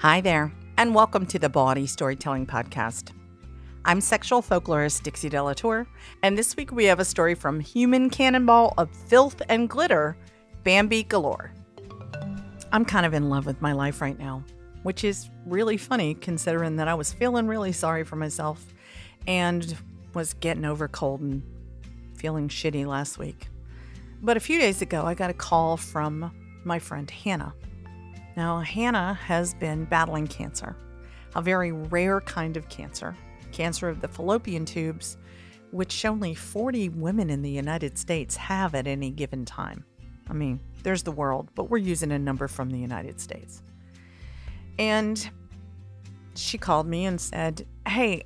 Hi there, and welcome to the Bawdy Storytelling Podcast. I'm sexual folklorist Dixie De La Tour, and this week we have a story from Human Cannonball of Filth and Glitter, Bambi Galore. I'm kind of in love with my life right now, which is really funny considering that I was feeling really sorry for myself and was getting over cold and feeling shitty last week. But a few days ago, I got a call from my friend Hannah. Now, Hannah has been battling cancer, a very rare kind of cancer, cancer of the fallopian tubes, which only 40 women in the United States have at any given time. I mean, there's the world, but we're using a number from the United States. And she called me and said, Hey,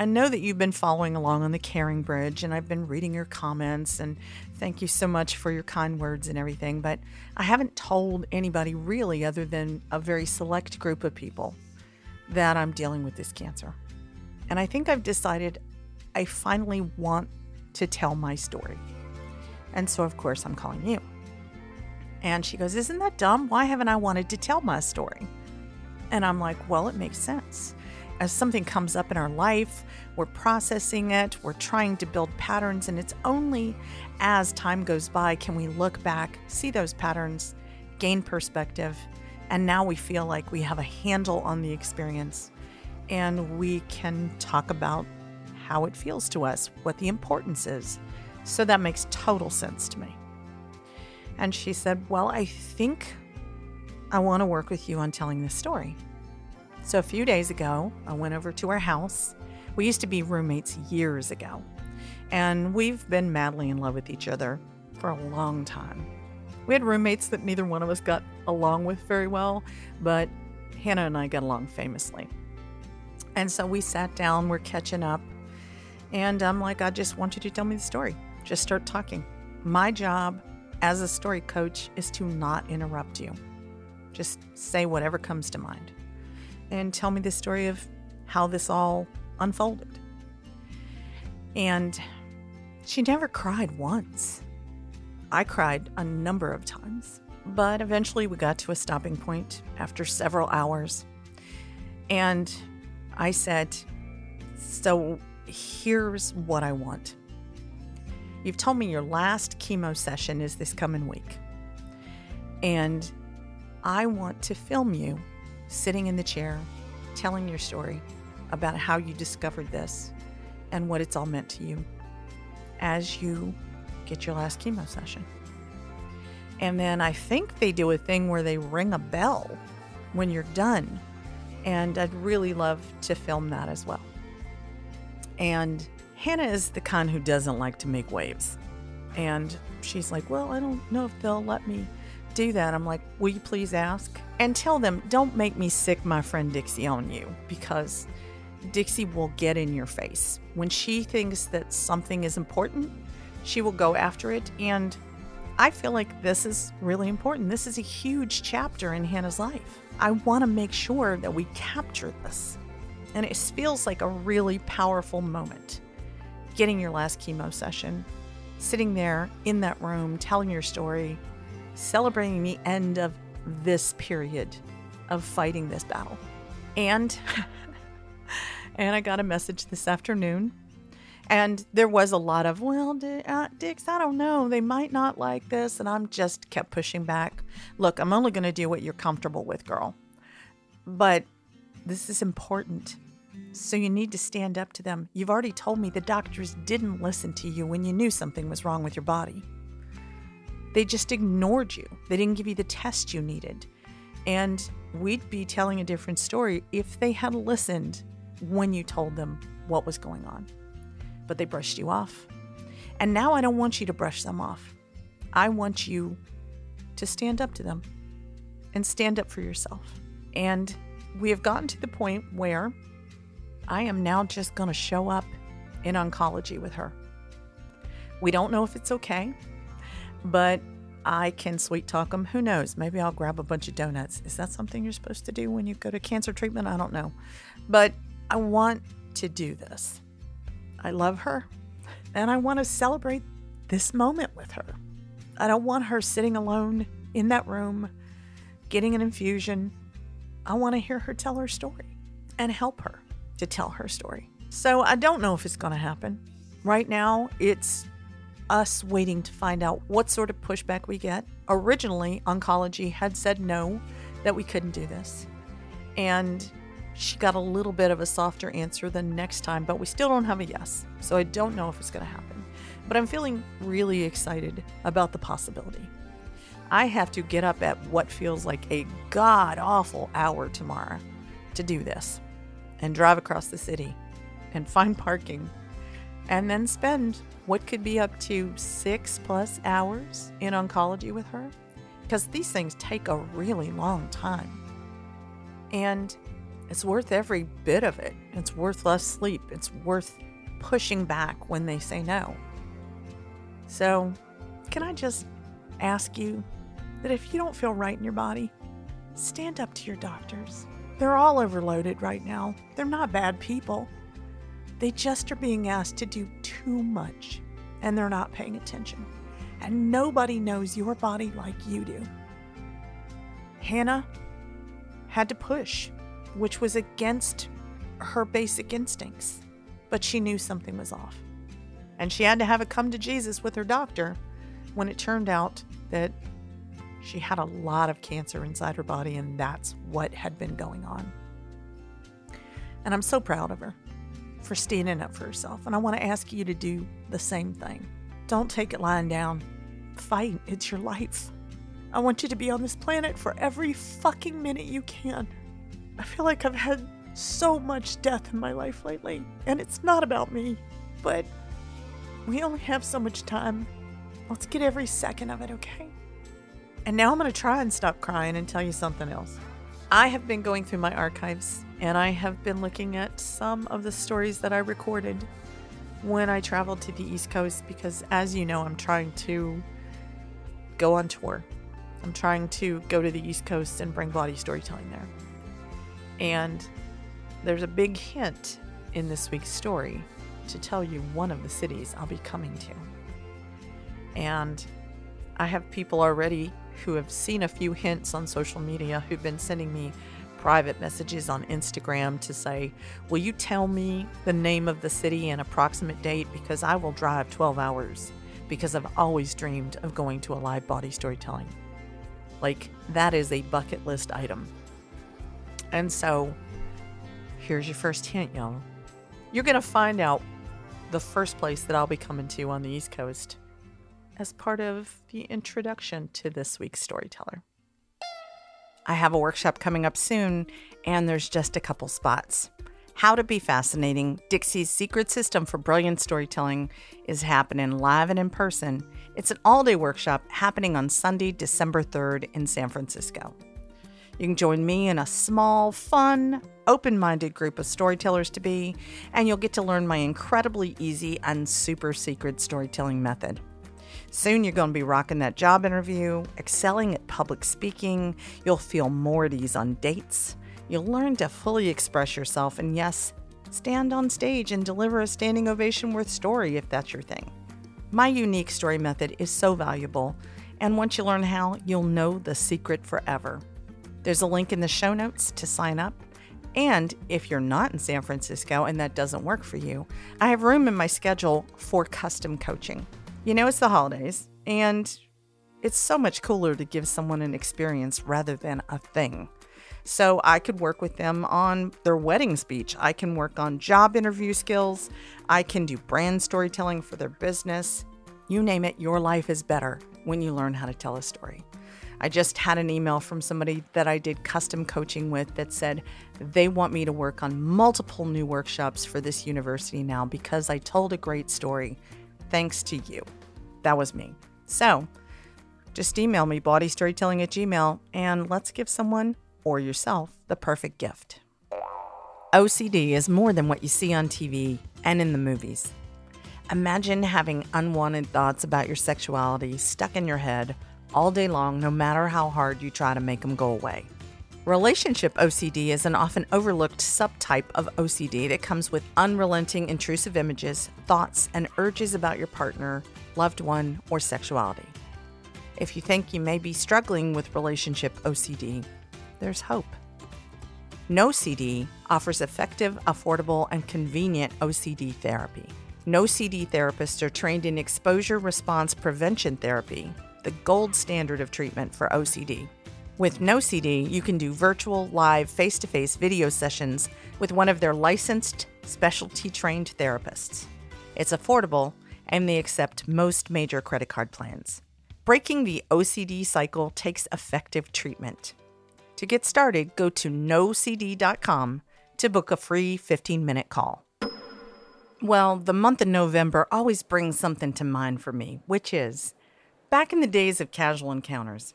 I know that you've been following along on the Caring Bridge, and I've been reading your comments, and thank you so much for your kind words and everything. But I haven't told anybody really, other than a very select group of people, that I'm dealing with this cancer. And I think I've decided I finally want to tell my story. And so, of course, I'm calling you. And she goes, Isn't that dumb? Why haven't I wanted to tell my story? And I'm like, Well, it makes sense as something comes up in our life, we're processing it, we're trying to build patterns, and it's only as time goes by can we look back, see those patterns, gain perspective, and now we feel like we have a handle on the experience and we can talk about how it feels to us, what the importance is. So that makes total sense to me. And she said, Well, I think I want to work with you on telling this story. So a few days ago, I went over to her house. We used to be roommates years ago, and we've been madly in love with each other for a long time. We had roommates that neither one of us got along with very well, but Hannah and I got along famously. And so we sat down, we're catching up, and I'm like, I just want you to tell me the story. Just start talking. My job as a story coach is to not interrupt you. Just say whatever comes to mind and tell me the story of how this all unfolded. And she never cried once. I cried a number of times, but eventually we got to a stopping point after several hours. And I said, So here's what I want. You've told me your last chemo session is this coming week. And I want to film you sitting in the chair, telling your story about how you discovered this and what it's all meant to you as you get your last chemo session. And then I think they do a thing where they ring a bell when you're done. And I'd really love to film that as well. And Hannah is the kind who doesn't like to make waves. And she's like, Well, I don't know if they'll let me do that. I'm like, Will you please ask? And tell them, don't make me sick my friend Dixie on you because Dixie will get in your face. When she thinks that something is important, she will go after it. And I feel like this is really important. This is a huge chapter in Hannah's life. I want to make sure that we capture this. And it feels like a really powerful moment. Getting your last chemo session, sitting there in that room, telling your story, celebrating the end of this period of fighting this battle. And and I got a message this afternoon And there was a lot of, well, Di- uh, Dix, I don't know. They might not like this. And I'm just kept pushing back. Look, I'm only going to do what you're comfortable with, girl. But this is important. So you need to stand up to them. You've already told me the doctors didn't listen to you when you knew something was wrong with your body. They just ignored you. They didn't give you the test you needed. And we'd be telling a different story if they had listened when you told them what was going on. But they brushed you off. And now I don't want you to brush them off. I want you to stand up to them and stand up for yourself. And we have gotten to the point where I am now just going to show up in oncology with her. We don't know if it's okay, but I can sweet talk them. Who knows? Maybe I'll grab a bunch of donuts. Is that something you're supposed to do when you go to cancer treatment? I don't know. But I want to do this. I love her and I want to celebrate this moment with her. I don't want her sitting alone in that room getting an infusion. I want to hear her tell her story and help her to tell her story. So I don't know if it's going to happen. Right now, it's us waiting to find out what sort of pushback we get. Originally, oncology had said no, that we couldn't do this. And she got a little bit of a softer answer the next time, but we still don't have a yes. So I don't know if it's going to happen. But I'm feeling really excited about the possibility. I have to get up at what feels like a god awful hour tomorrow to do this and drive across the city and find parking and then spend what could be up to six plus hours in oncology with her because these things take a really long time. And it's worth every bit of it. It's worth less sleep. It's worth pushing back when they say no. So, can I just ask you that if you don't feel right in your body, stand up to your doctors. They're all overloaded right now. They're not bad people. They just are being asked to do too much and they're not paying attention. And nobody knows your body like you do. Hannah had to push, which was against her basic instincts, but she knew something was off. And she had to have a come to Jesus with her doctor when it turned out that she had a lot of cancer inside her body, and that's what had been going on. And I'm so proud of her for standing up for herself. And I want to ask you to do the same thing. Don't take it lying down. Fight. It's your life. I want you to be on this planet for every fucking minute you can. I feel like I've had so much death in my life lately, and it's not about me, but we only have so much time. Let's get every second of it, okay? And now I'm going to try and stop crying and tell you something else. I have been going through my archives and I have been looking at some of the stories that I recorded when I traveled to the East Coast because, as you know, I'm trying to go on tour. I'm trying to go to the East Coast and bring Bawdy Storytelling there. And there's a big hint in this week's story to tell you one of the cities I'll be coming to. And I have people already who have seen a few hints on social media who've been sending me private messages on Instagram to say, Will you tell me the name of the city and approximate date? Because I will drive 12 hours because I've always dreamed of going to a live Bawdy Storytelling. Like, that is a bucket list item. And so, here's your first hint, y'all. You're going to find out the first place that I'll be coming to on the East Coast as part of the introduction to this week's storyteller. I have a workshop coming up soon, and there's just a couple spots. How to Be Fascinating, Dixie's secret system for brilliant storytelling, is happening live and in person. It's an all day workshop happening on Sunday, December 3rd in San Francisco. You can join me in a small, fun, open minded group of storytellers to be, and you'll get to learn my incredibly easy and super secret storytelling method. Soon you're going to be rocking that job interview, excelling at public speaking. You'll feel more at ease on dates. You'll learn to fully express yourself, and yes, stand on stage and deliver a standing ovation worth story if that's your thing. My unique story method is so valuable, and once you learn how, you'll know the secret forever. There's a link in the show notes to sign up, And if you're not in San Francisco and that doesn't work for you, I have room in my schedule for custom coaching. You know, it's the holidays, and it's so much cooler to give someone an experience rather than a thing. So I could work with them on their wedding speech. I can work on job interview skills. I can do brand storytelling for their business. You name it, your life is better when you learn how to tell a story. I just had an email from somebody that I did custom coaching with that said they want me to work on multiple new workshops for this university now because I told a great story. Thanks to you. That was me. So just email me, bawdystorytelling at gmail, and let's give someone or yourself the perfect gift. OCD is more than what you see on TV and in the movies. Imagine having unwanted thoughts about your sexuality stuck in your head all day long, no matter how hard you try to make them go away. Relationship OCD is an often overlooked subtype of OCD that comes with unrelenting intrusive images, thoughts, and urges about your partner, loved one, or sexuality. If you think you may be struggling with relationship OCD, there's hope. NoCD offers effective, affordable, and convenient OCD therapy. NoCD therapists are trained in exposure response prevention therapy, the gold standard of treatment for OCD. With NoCD, you can do virtual, live, face to face video sessions with one of their licensed, specialty trained therapists. It's affordable, and they accept most major credit card plans. Breaking the OCD cycle takes effective treatment. To get started, go to nocd.com to book a free 15 minute call. Well, the month of November always brings something to mind for me, which is back in the days of casual encounters,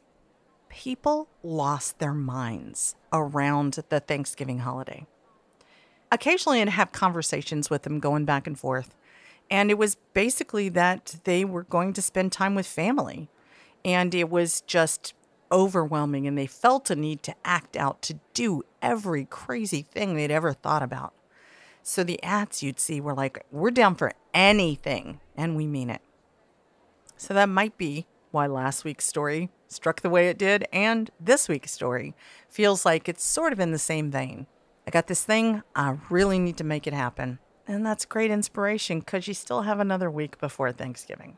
people lost their minds around the Thanksgiving holiday. Occasionally, I'd have conversations with them going back and forth, and it was basically that they were going to spend time with family. And it was just overwhelming and they felt a need to act out to do every crazy thing they'd ever thought about. So the ads you'd see were like, we're down for anything, and we mean it. So that might be why last week's story struck the way it did, and this week's story feels like it's sort of in the same vein. I got this thing, I really need to make it happen. And that's great inspiration because you still have another week before Thanksgiving.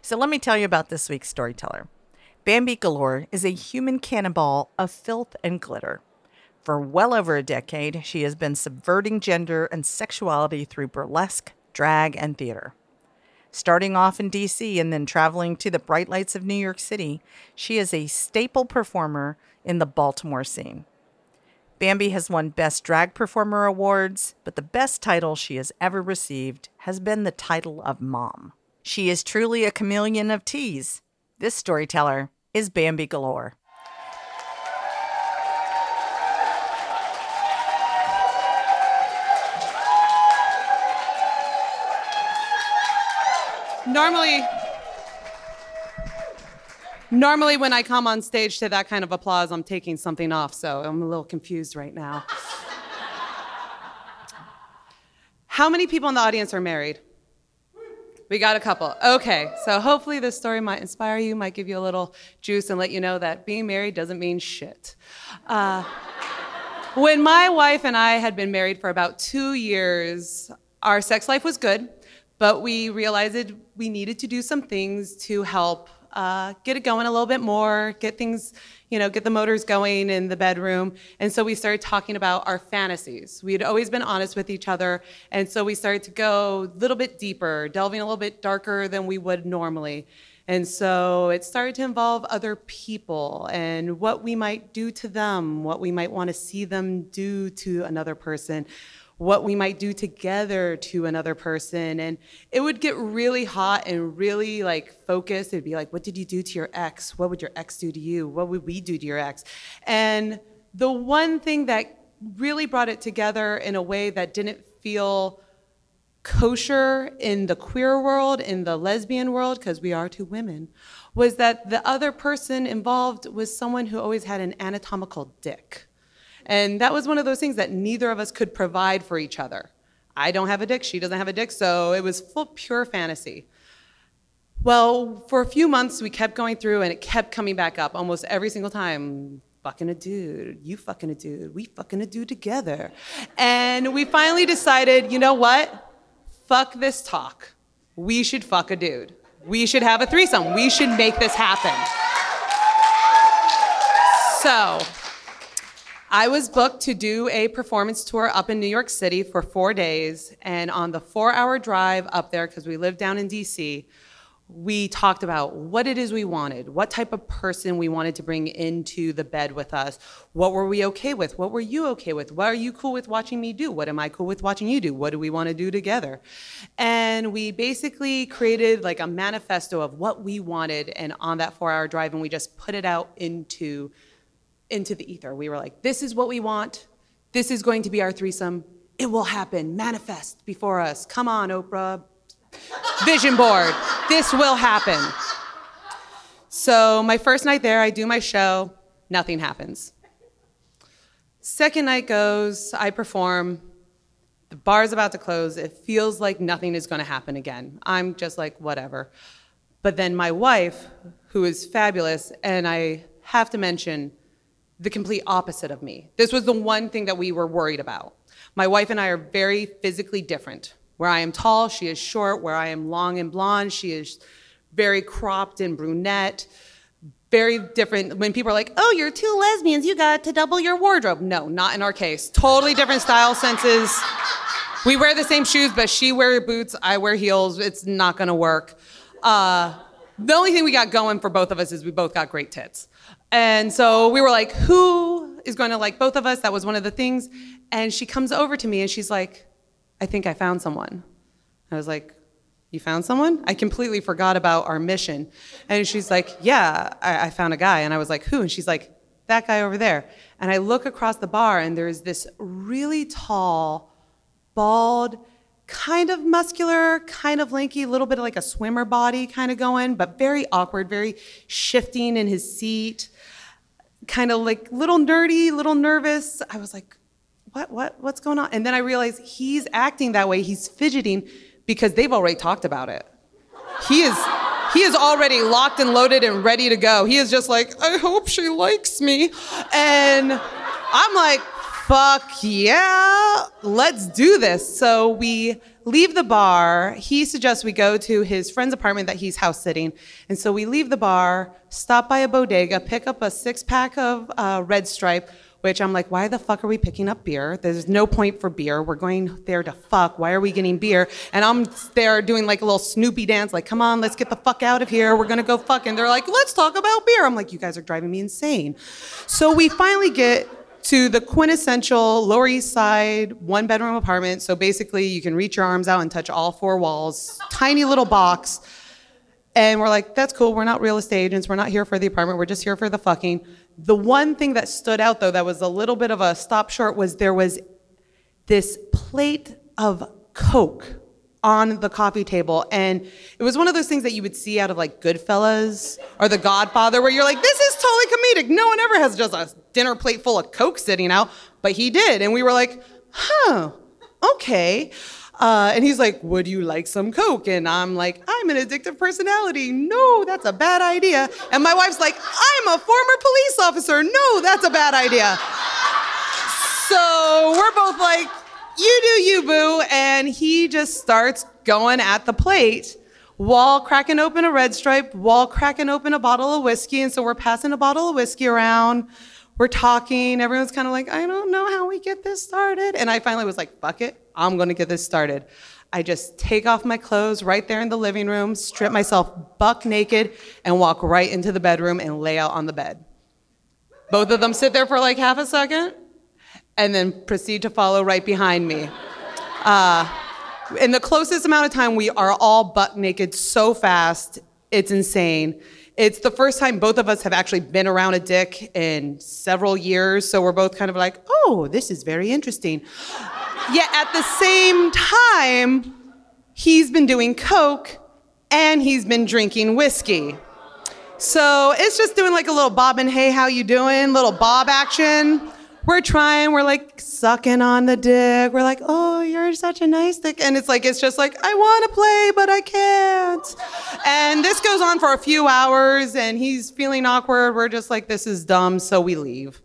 So let me tell you about this week's storyteller. Bambi Galore is a human cannonball of filth and glitter. For well over a decade, she has been subverting gender and sexuality through burlesque, drag, and theater. Starting off in DC and then traveling to the bright lights of New York City, she is a staple performer in the Baltimore scene. Bambi has won Best Drag Performer awards, but the best title she has ever received has been the title of Mom. She is truly a chameleon of tease. This storyteller is Bambi Galore. Normally, normally when I come on stage to that kind of applause, I'm taking something off, so I'm a little confused right now. How many people in the audience are married? We got a couple. Okay, so hopefully this story might inspire you, might give you a little juice, and let you know that being married doesn't mean shit. Uh, when my wife and I had been married for about two years, our sex life was good, but we realized we needed to do some things to help uh, get it going a little bit more, get things, you know, get the motors going in the bedroom. And so we started talking about our fantasies. We had always been honest with each other. And so we started to go a little bit deeper, delving a little bit darker than we would normally. And so it started to involve other people and what we might do to them, what we might want to see them do to another person what we might do together to another person. And it would get really hot and really like focused. It'd be like, what did you do to your ex? What would your ex do to you? What would we do to your ex? And the one thing that really brought it together in a way that didn't feel kosher in the queer world, in the lesbian world, because we are two women, was that the other person involved was someone who always had an anatomical dick. And that was one of those things that neither of us could provide for each other. I don't have a dick, she doesn't have a dick, so it was full pure fantasy. Well, for a few months, we kept going through and it kept coming back up almost every single time. fucking a dude, you fucking a dude, we fucking a dude together. And we finally decided, you know what? Fuck this talk. We should fuck a dude. We should have a threesome. We should make this happen. So, I was booked to do a performance tour up in New York City for four days. And on the four hour drive up there, because we live down in DC, we talked about what it is we wanted, what type of person we wanted to bring into the bed with us. What were we okay with? What were you okay with? What are you cool with watching me do? What am I cool with watching you do? What do we want to do together? And we basically created like a manifesto of what we wanted and on that 4-hour drive and we just put it out into into the ether. We were like, this is what we want. This is going to be our threesome. It will happen. Manifest before us. Come on, Oprah. Vision board. This will happen. So, my first night there, I do my show, nothing happens. Second night goes, I perform, the bar's about to close. It feels like nothing is going to happen again. I'm just like, whatever. But then my wife, who is fabulous, and I have to mention, the complete opposite of me. This was the one thing that we were worried about. My wife and I are very physically different. Where I am tall, she is short. Where I am long and blonde, she is very cropped and brunette. Very different. When people are like, oh, you're two lesbians, you got to double your wardrobe. No, not in our case. Totally different style senses. We wear the same shoes, but she wears boots, I wear heels. It's not gonna work. Uh, the only thing we got going for both of us is we both got great tits. And so we were like, who is going to like both of us? That was one of the things. And she comes over to me and she's like, I think I found someone. I was like, You found someone? I completely forgot about our mission. And she's like, Yeah, I, I found a guy. And I was like, Who? And she's like, That guy over there. And I look across the bar and there's this really tall, bald, kind of muscular, kind of lanky, a little bit like a swimmer body kind of going, but very awkward, very shifting in his seat kind of like little nerdy, little nervous. I was like, what, what, what's going on? And then I realized he's acting that way. He's fidgeting because they've already talked about it. He is, he is already locked and loaded and ready to go. He is just like, I hope she likes me. And I'm like, fuck yeah, let's do this. So we leave the bar. He suggests we go to his friend's apartment that he's house sitting. And so we leave the bar, stop by a bodega, pick up a six pack of uh, Red Stripe, which I'm like, why the fuck are we picking up beer? There's no point for beer. We're going there to fuck. Why are we getting beer? And I'm there doing like a little Snoopy dance, like, come on, let's get the fuck out of here. We're gonna go fuck. And they're like, let's talk about beer. I'm like, you guys are driving me insane. So we finally get to the quintessential Lower East Side one bedroom apartment. So basically, you can reach your arms out and touch all four walls, tiny little box. And we're like, that's cool. We're not real estate agents. We're not here for the apartment. We're just here for the fucking. The one thing that stood out, though, that was a little bit of a stop short was there was this plate of Coke on the coffee table. And it was one of those things that you would see out of like Goodfellas or The Godfather, where you're like, this is totally comedic. No one ever has just a dinner plate full of Coke sitting out, but he did. And we were like, huh, okay. Uh, and he's like, Would you like some Coke? And I'm like, I'm an addictive personality. No, that's a bad idea. And my wife's like, I'm a former police officer. No, that's a bad idea. So we're both like, You do you, boo. And he just starts going at the plate while cracking open a red stripe, while cracking open a bottle of whiskey. And so we're passing a bottle of whiskey around. We're talking. Everyone's kind of like, I don't know how we get this started. And I finally was like, fuck it. I'm going to get this started. I just take off my clothes right there in the living room, strip myself buck naked, and walk right into the bedroom and lay out on the bed. Both of them sit there for like half a second and then proceed to follow right behind me. Uh, in the closest amount of time, we are all buck naked so fast, it's insane. It's the first time both of us have actually been around a dick in several years, so we're both kind of like, oh, this is very interesting. Yet at the same time, he's been doing coke and he's been drinking whiskey. So it's just doing like a little bob and hey, how you doing? Little bob action. We're trying, we're like sucking on the dick. We're like, oh, you're such a nice dick. And it's like, it's just like, I want to play, but I can't. And this goes on for a few hours, and he's feeling awkward. We're just like, this is dumb, so we leave.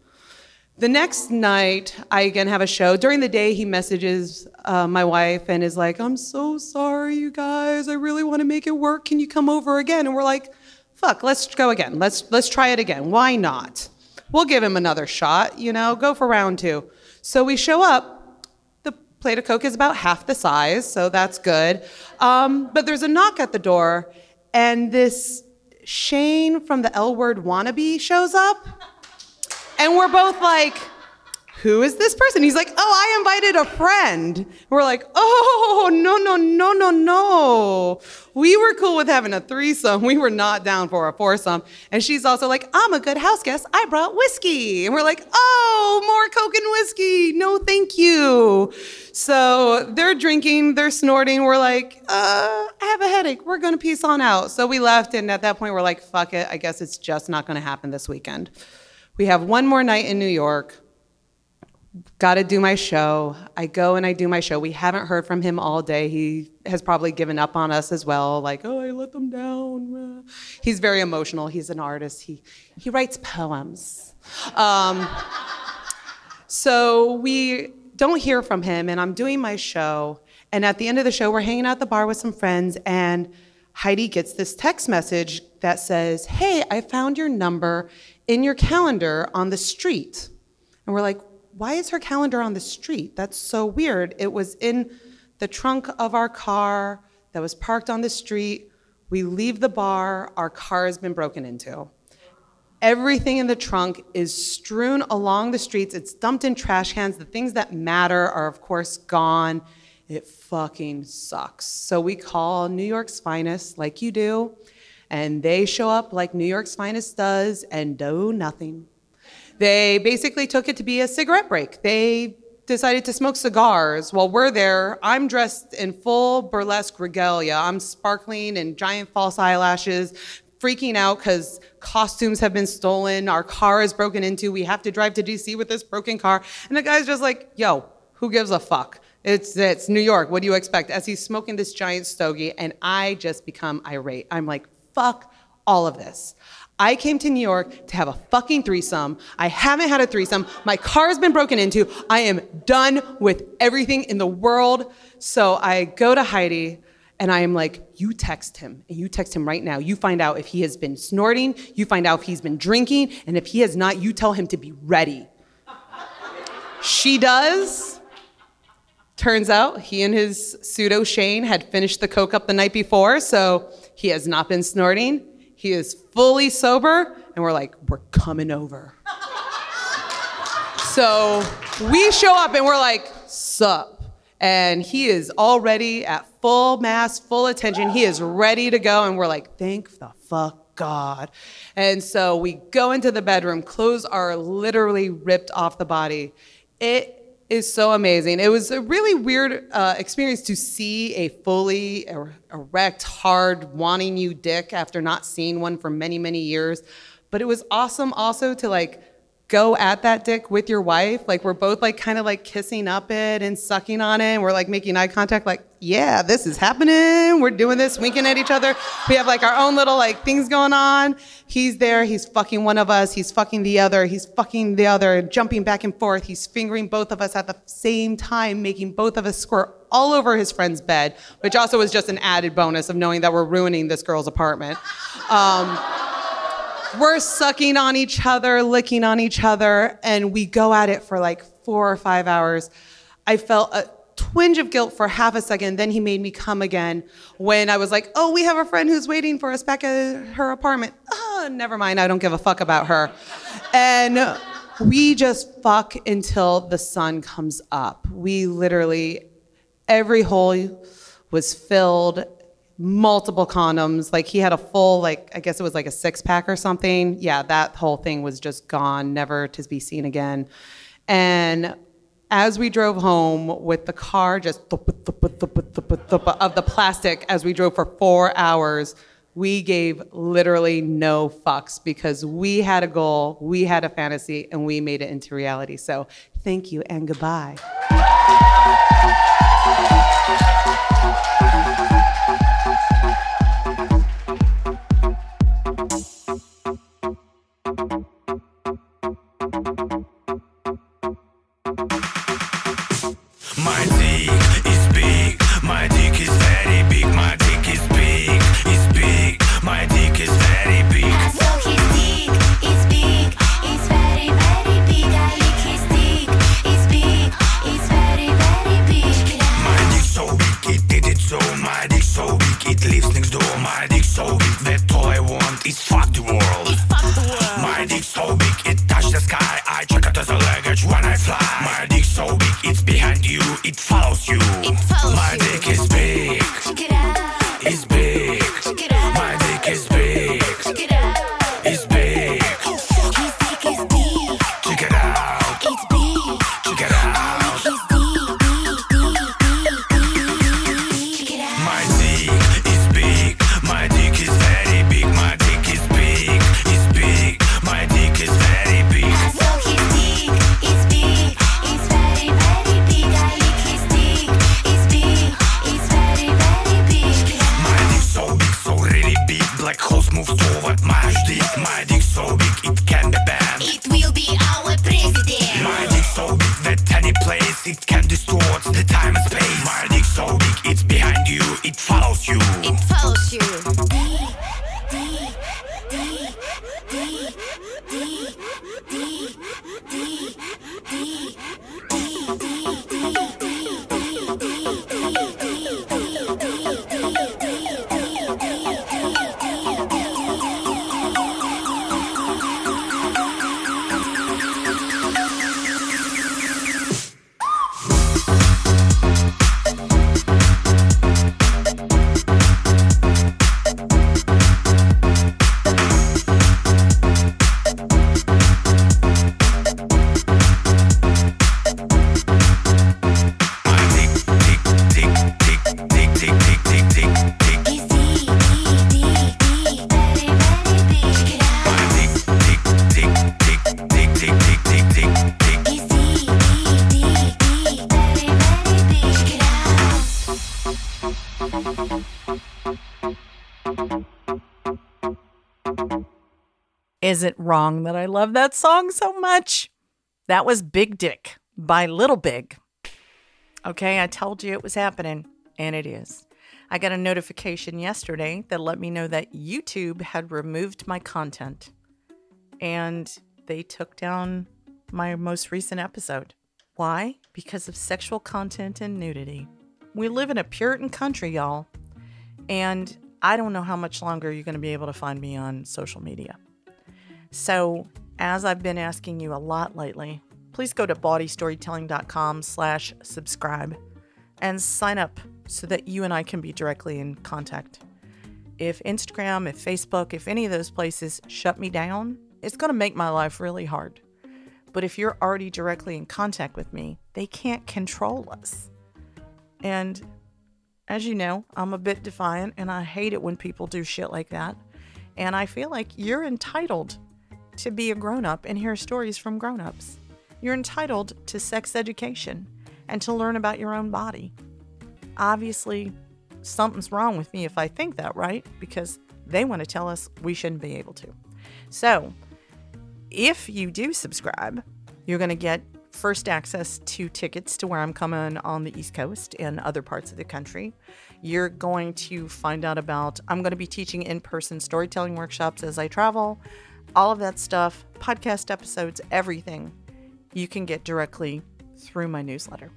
The next night, I again have a show. During the day, he messages uh, my wife and is like, I'm so sorry, you guys. I really want to make it work. Can you come over again? And we're like, fuck, let's go again. Let's, let's try it again. Why not? We'll give him another shot, you know, go for round two. So we show up. The plate of Coke is about half the size, so that's good. Um, but there's a knock at the door, and this Shane from the L Word wannabe shows up. And we're both like, who is this person? He's like, oh, I invited a friend. We're like, oh, no, no, no, no, no. We were cool with having a threesome. We were not down for a foursome. And she's also like, I'm a good house guest. I brought whiskey. And we're like, oh, more Coke and whiskey. No, thank you. So they're drinking, they're snorting. We're like, uh, I have a headache. We're going to peace on out. So we left. And at that point, we're like, fuck it. I guess it's just not going to happen this weekend. We have one more night in New York. Got to do my show. I go and I do my show. We haven't heard from him all day. He has probably given up on us as well. Like, oh, I let them down. He's very emotional. He's an artist. He he writes poems. Um, so we don't hear from him, and I'm doing my show. And at the end of the show, we're hanging out at the bar with some friends, and Heidi gets this text message that says, Hey, I found your number in your calendar on the street. And we're like, why is her calendar on the street? That's so weird. It was in the trunk of our car that was parked on the street. We leave the bar, our car has been broken into. Everything in the trunk is strewn along the streets. It's dumped in trash cans. The things that matter are, of course, gone. It fucking sucks. So we call New York's finest, like you do, and they show up like New York's finest does and do nothing. They basically took it to be a cigarette break. They decided to smoke cigars while we're there. I'm dressed in full burlesque regalia. I'm sparkling and giant false eyelashes, freaking out because costumes have been stolen. Our car is broken into. We have to drive to DC with this broken car. And the guy's just like, yo, who gives a fuck? It's, it's New York. What do you expect? As he's smoking this giant stogie, and I just become irate. I'm like, fuck all of this. I came to New York to have a fucking threesome. I haven't had a threesome. My car has been broken into. I am done with everything in the world. So I go to Heidi and I am like, you text him and you text him right now. You find out if he has been snorting, you find out if he's been drinking, and if he has not, you tell him to be ready. she does. Turns out he and his pseudo Shane had finished the coke up the night before, so he has not been snorting. He is fully sober, and we're like, we're coming over. so we show up and we're like, sup. And he is already at full mast, full attention. He is ready to go, and we're like, thank the fuck God. And so we go into the bedroom, clothes are literally ripped off the body. It is so amazing. It was a really weird uh, experience to see a fully er- erect, hard, wanting you dick after not seeing one for many, many years. But it was awesome also to like go at that dick with your wife. Like we're both like kind of like kissing up it and sucking on it. And we're like making eye contact, like, yeah, this is happening. We're doing this, winking at each other. We have like our own little like things going on. He's there, he's fucking one of us, he's fucking the other, he's fucking the other, jumping back and forth. He's fingering both of us at the same time, making both of us squirt all over his friend's bed, which also was just an added bonus of knowing that we're ruining this girl's apartment. Um, we're sucking on each other, licking on each other, and we go at it for like four or five hours. I felt a twinge of guilt for half a second. Then he made me come again when I was like, oh, we have a friend who's waiting for us back at her apartment. Oh, never mind. I don't give a fuck about her. And we just fuck until the sun comes up. We literally, every hole was filled multiple condoms. Like he had a full, like, I guess it was like a six pack or something. Yeah, that whole thing was just gone, never to be seen again. And as we drove home with the car just of the plastic as we drove for four hours, we gave literally no fucks because we had a goal, we had a fantasy, and we made it into reality. So thank you and goodbye. So that it's behind you, it follows you. It follows you. Is it wrong that I love that song so much? That was Big Dick by Little Big. Okay, I told you it was happening, and it is. I got a notification yesterday that let me know that YouTube had removed my content and they took down my most recent episode. Why? Because of sexual content and nudity. We live in a Puritan country, y'all, and I don't know how much longer you're going to be able to find me on social media. So, as I've been asking you a lot lately, please go to bawdystorytelling.com slash subscribe and sign up so that you and I can be directly in contact. If Instagram, if Facebook, if any of those places shut me down, it's going to make my life really hard. But if you're already directly in contact with me, they can't control us. And as you know, I'm a bit defiant and I hate it when people do shit like that. And I feel like you're entitled to be a grown up and hear stories from grown ups. You're entitled to sex education and to learn about your own body. Obviously, something's wrong with me if I think that, right? Because they want to tell us we shouldn't be able to. So, if you do subscribe, you're going to get first access to tickets to where I'm coming on the East Coast and other parts of the country. You're going to find out about, I'm going to be teaching in person storytelling workshops as I travel, all of that stuff, podcast episodes, everything you can get directly through my newsletter.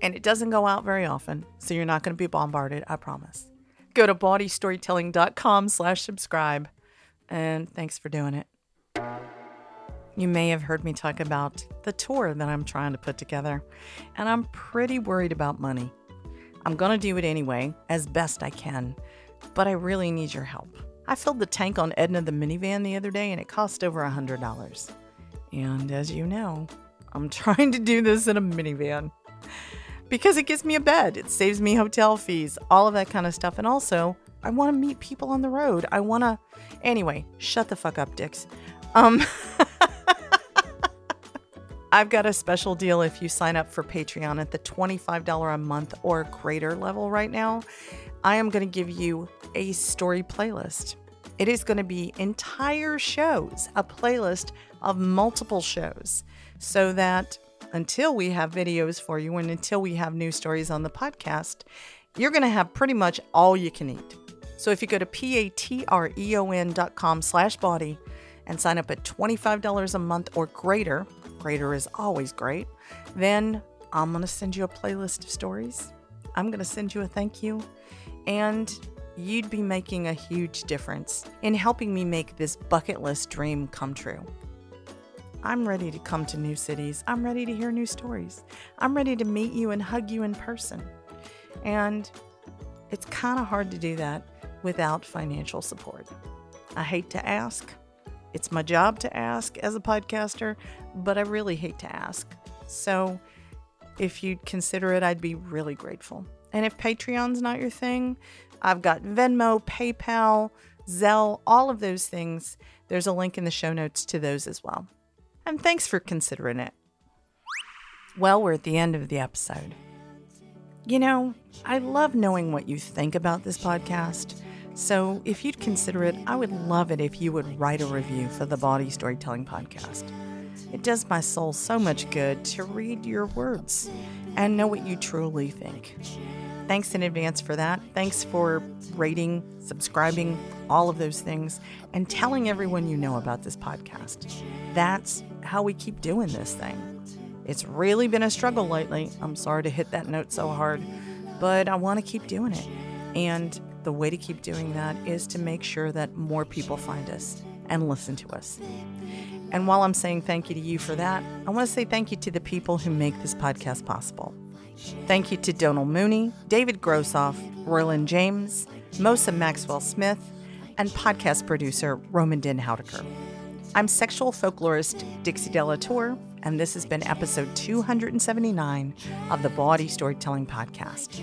And it doesn't go out very often, so you're not going to be bombarded, I promise. Go to bawdystorytelling.com slash subscribe, and thanks for doing it. You may have heard me talk about the tour that I'm trying to put together, and I'm pretty worried about money. I'm going to do it anyway, as best I can, but I really need your help. I filled the tank on Edna the minivan the other day, and it cost over a $100. And as you know, I'm trying to do this in a minivan because it gives me a bed, it saves me hotel fees, all of that kind of stuff, and also I want to meet people on the road. I want to. Anyway, shut the fuck up, dicks. Um, I've got a special deal if you sign up for Patreon at the $25 a month or greater level right now. I am going to give you a story playlist. It is going to be entire shows, a playlist of multiple shows, so that until we have videos for you and until we have new stories on the podcast, you're going to have pretty much all you can eat. So if you go to p-a-t-r-e-o-n dot com slash bawdy and sign up at $25 a month or greater, greater is always great, then I'm going to send you a playlist of stories. I'm going to send you a thank you, and you'd be making a huge difference in helping me make this bucket list dream come true. I'm ready to come to new cities. I'm ready to hear new stories. I'm ready to meet you and hug you in person. And it's kind of hard to do that without financial support. I hate to ask. It's my job to ask as a podcaster, but I really hate to ask. So if you'd consider it, I'd be really grateful. And if Patreon's not your thing, I've got Venmo, PayPal, Zelle, all of those things. There's a link in the show notes to those as well. And thanks for considering it. Well, we're at the end of the episode. You know, I love knowing what you think about this podcast. So if you'd consider it, I would love it if you would write a review for the Bawdy Storytelling Podcast. It does my soul so much good to read your words and know what you truly think. Thanks in advance for that. Thanks for rating, subscribing, all of those things, and telling everyone you know about this podcast. That's how we keep doing this thing. It's really been a struggle lately. I'm sorry to hit that note so hard, but I want to keep doing it. And the way to keep doing that is to make sure that more people find us and listen to us. And while I'm saying thank you to you for that, I want to say thank you to the people who make this podcast possible. Thank you to Donald Mooney, David Grossoff, Roland James, Mosa Maxwell Smith, and podcast producer Roman Den Houdeker. I'm sexual folklorist Dixie De La Tour, and this has been episode 279 of the Bawdy Storytelling Podcast.